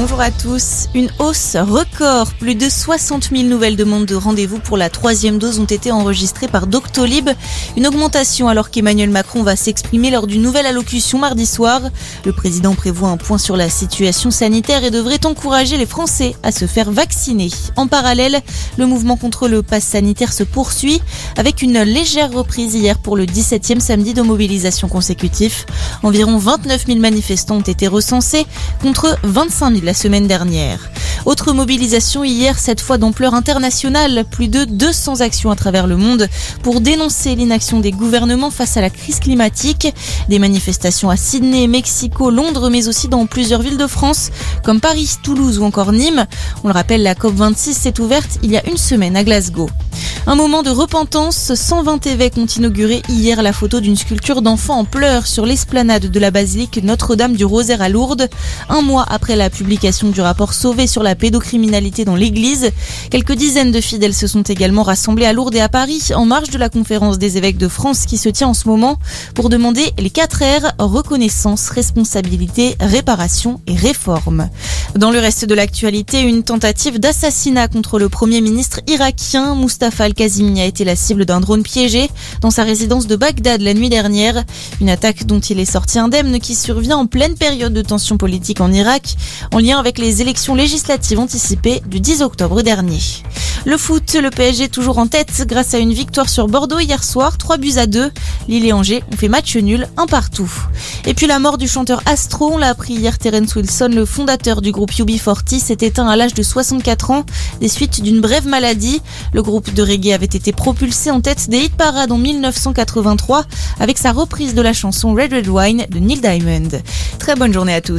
bonjour à tous. Une hausse record. Plus de 60 000 nouvelles demandes de rendez-vous pour la troisième dose ont été enregistrées par Doctolib. Une augmentation alors qu'Emmanuel Macron va s'exprimer lors d'une nouvelle allocution mardi soir. Le président prévoit un point sur la situation sanitaire et devrait encourager les Français à se faire vacciner. En parallèle, le mouvement contre le pass sanitaire se poursuit avec une légère reprise hier pour le 17e samedi de mobilisation consécutif. Environ 29 000 manifestants ont été recensés contre 25 000 la semaine dernière. Autre mobilisation hier, cette fois d'ampleur internationale, plus de 200 actions à travers le monde pour dénoncer l'inaction des gouvernements face à la crise climatique. Des manifestations à Sydney, Mexico, Londres, mais aussi dans plusieurs villes de France, comme Paris, Toulouse ou encore Nîmes. On le rappelle, la COP26 s'est ouverte il y a une semaine à Glasgow. Un moment de repentance, 120 évêques ont inauguré hier la photo d'une sculpture d'enfant en pleurs sur l'esplanade de la basilique Notre-Dame du Rosaire à Lourdes, un mois après la publication du rapport Sauvé sur la pédocriminalité dans l'église. Quelques dizaines de fidèles se sont également rassemblés à Lourdes et à Paris en marge de la conférence des évêques de France qui se tient en ce moment pour demander les 4 R, reconnaissance, responsabilité, réparation et réforme. Dans le reste de l'actualité, une tentative d'assassinat contre le premier ministre irakien Mustafa al-Kazimi a été la cible d'un drone piégé dans sa résidence de Bagdad la nuit dernière. Une attaque dont il est sorti indemne qui survient en pleine période de tension politique en Irak, en lien avec les élections législatives anticipées du 10 octobre dernier. Le foot, le PSG toujours en tête grâce à une victoire sur Bordeaux hier soir, 3 buts à 2. Lille et Angers ont fait match nul, un partout. Et puis la mort du chanteur Astro, on l'a appris hier, Terence Wilson, le fondateur du groupe UB40, s'est éteint à l'âge de 64 ans des suites d'une brève maladie. Le groupe de reggae avait été propulsé en tête des hit parades en 1983 avec sa reprise de la chanson Red Red Wine de Neil Diamond. Très bonne journée à tous.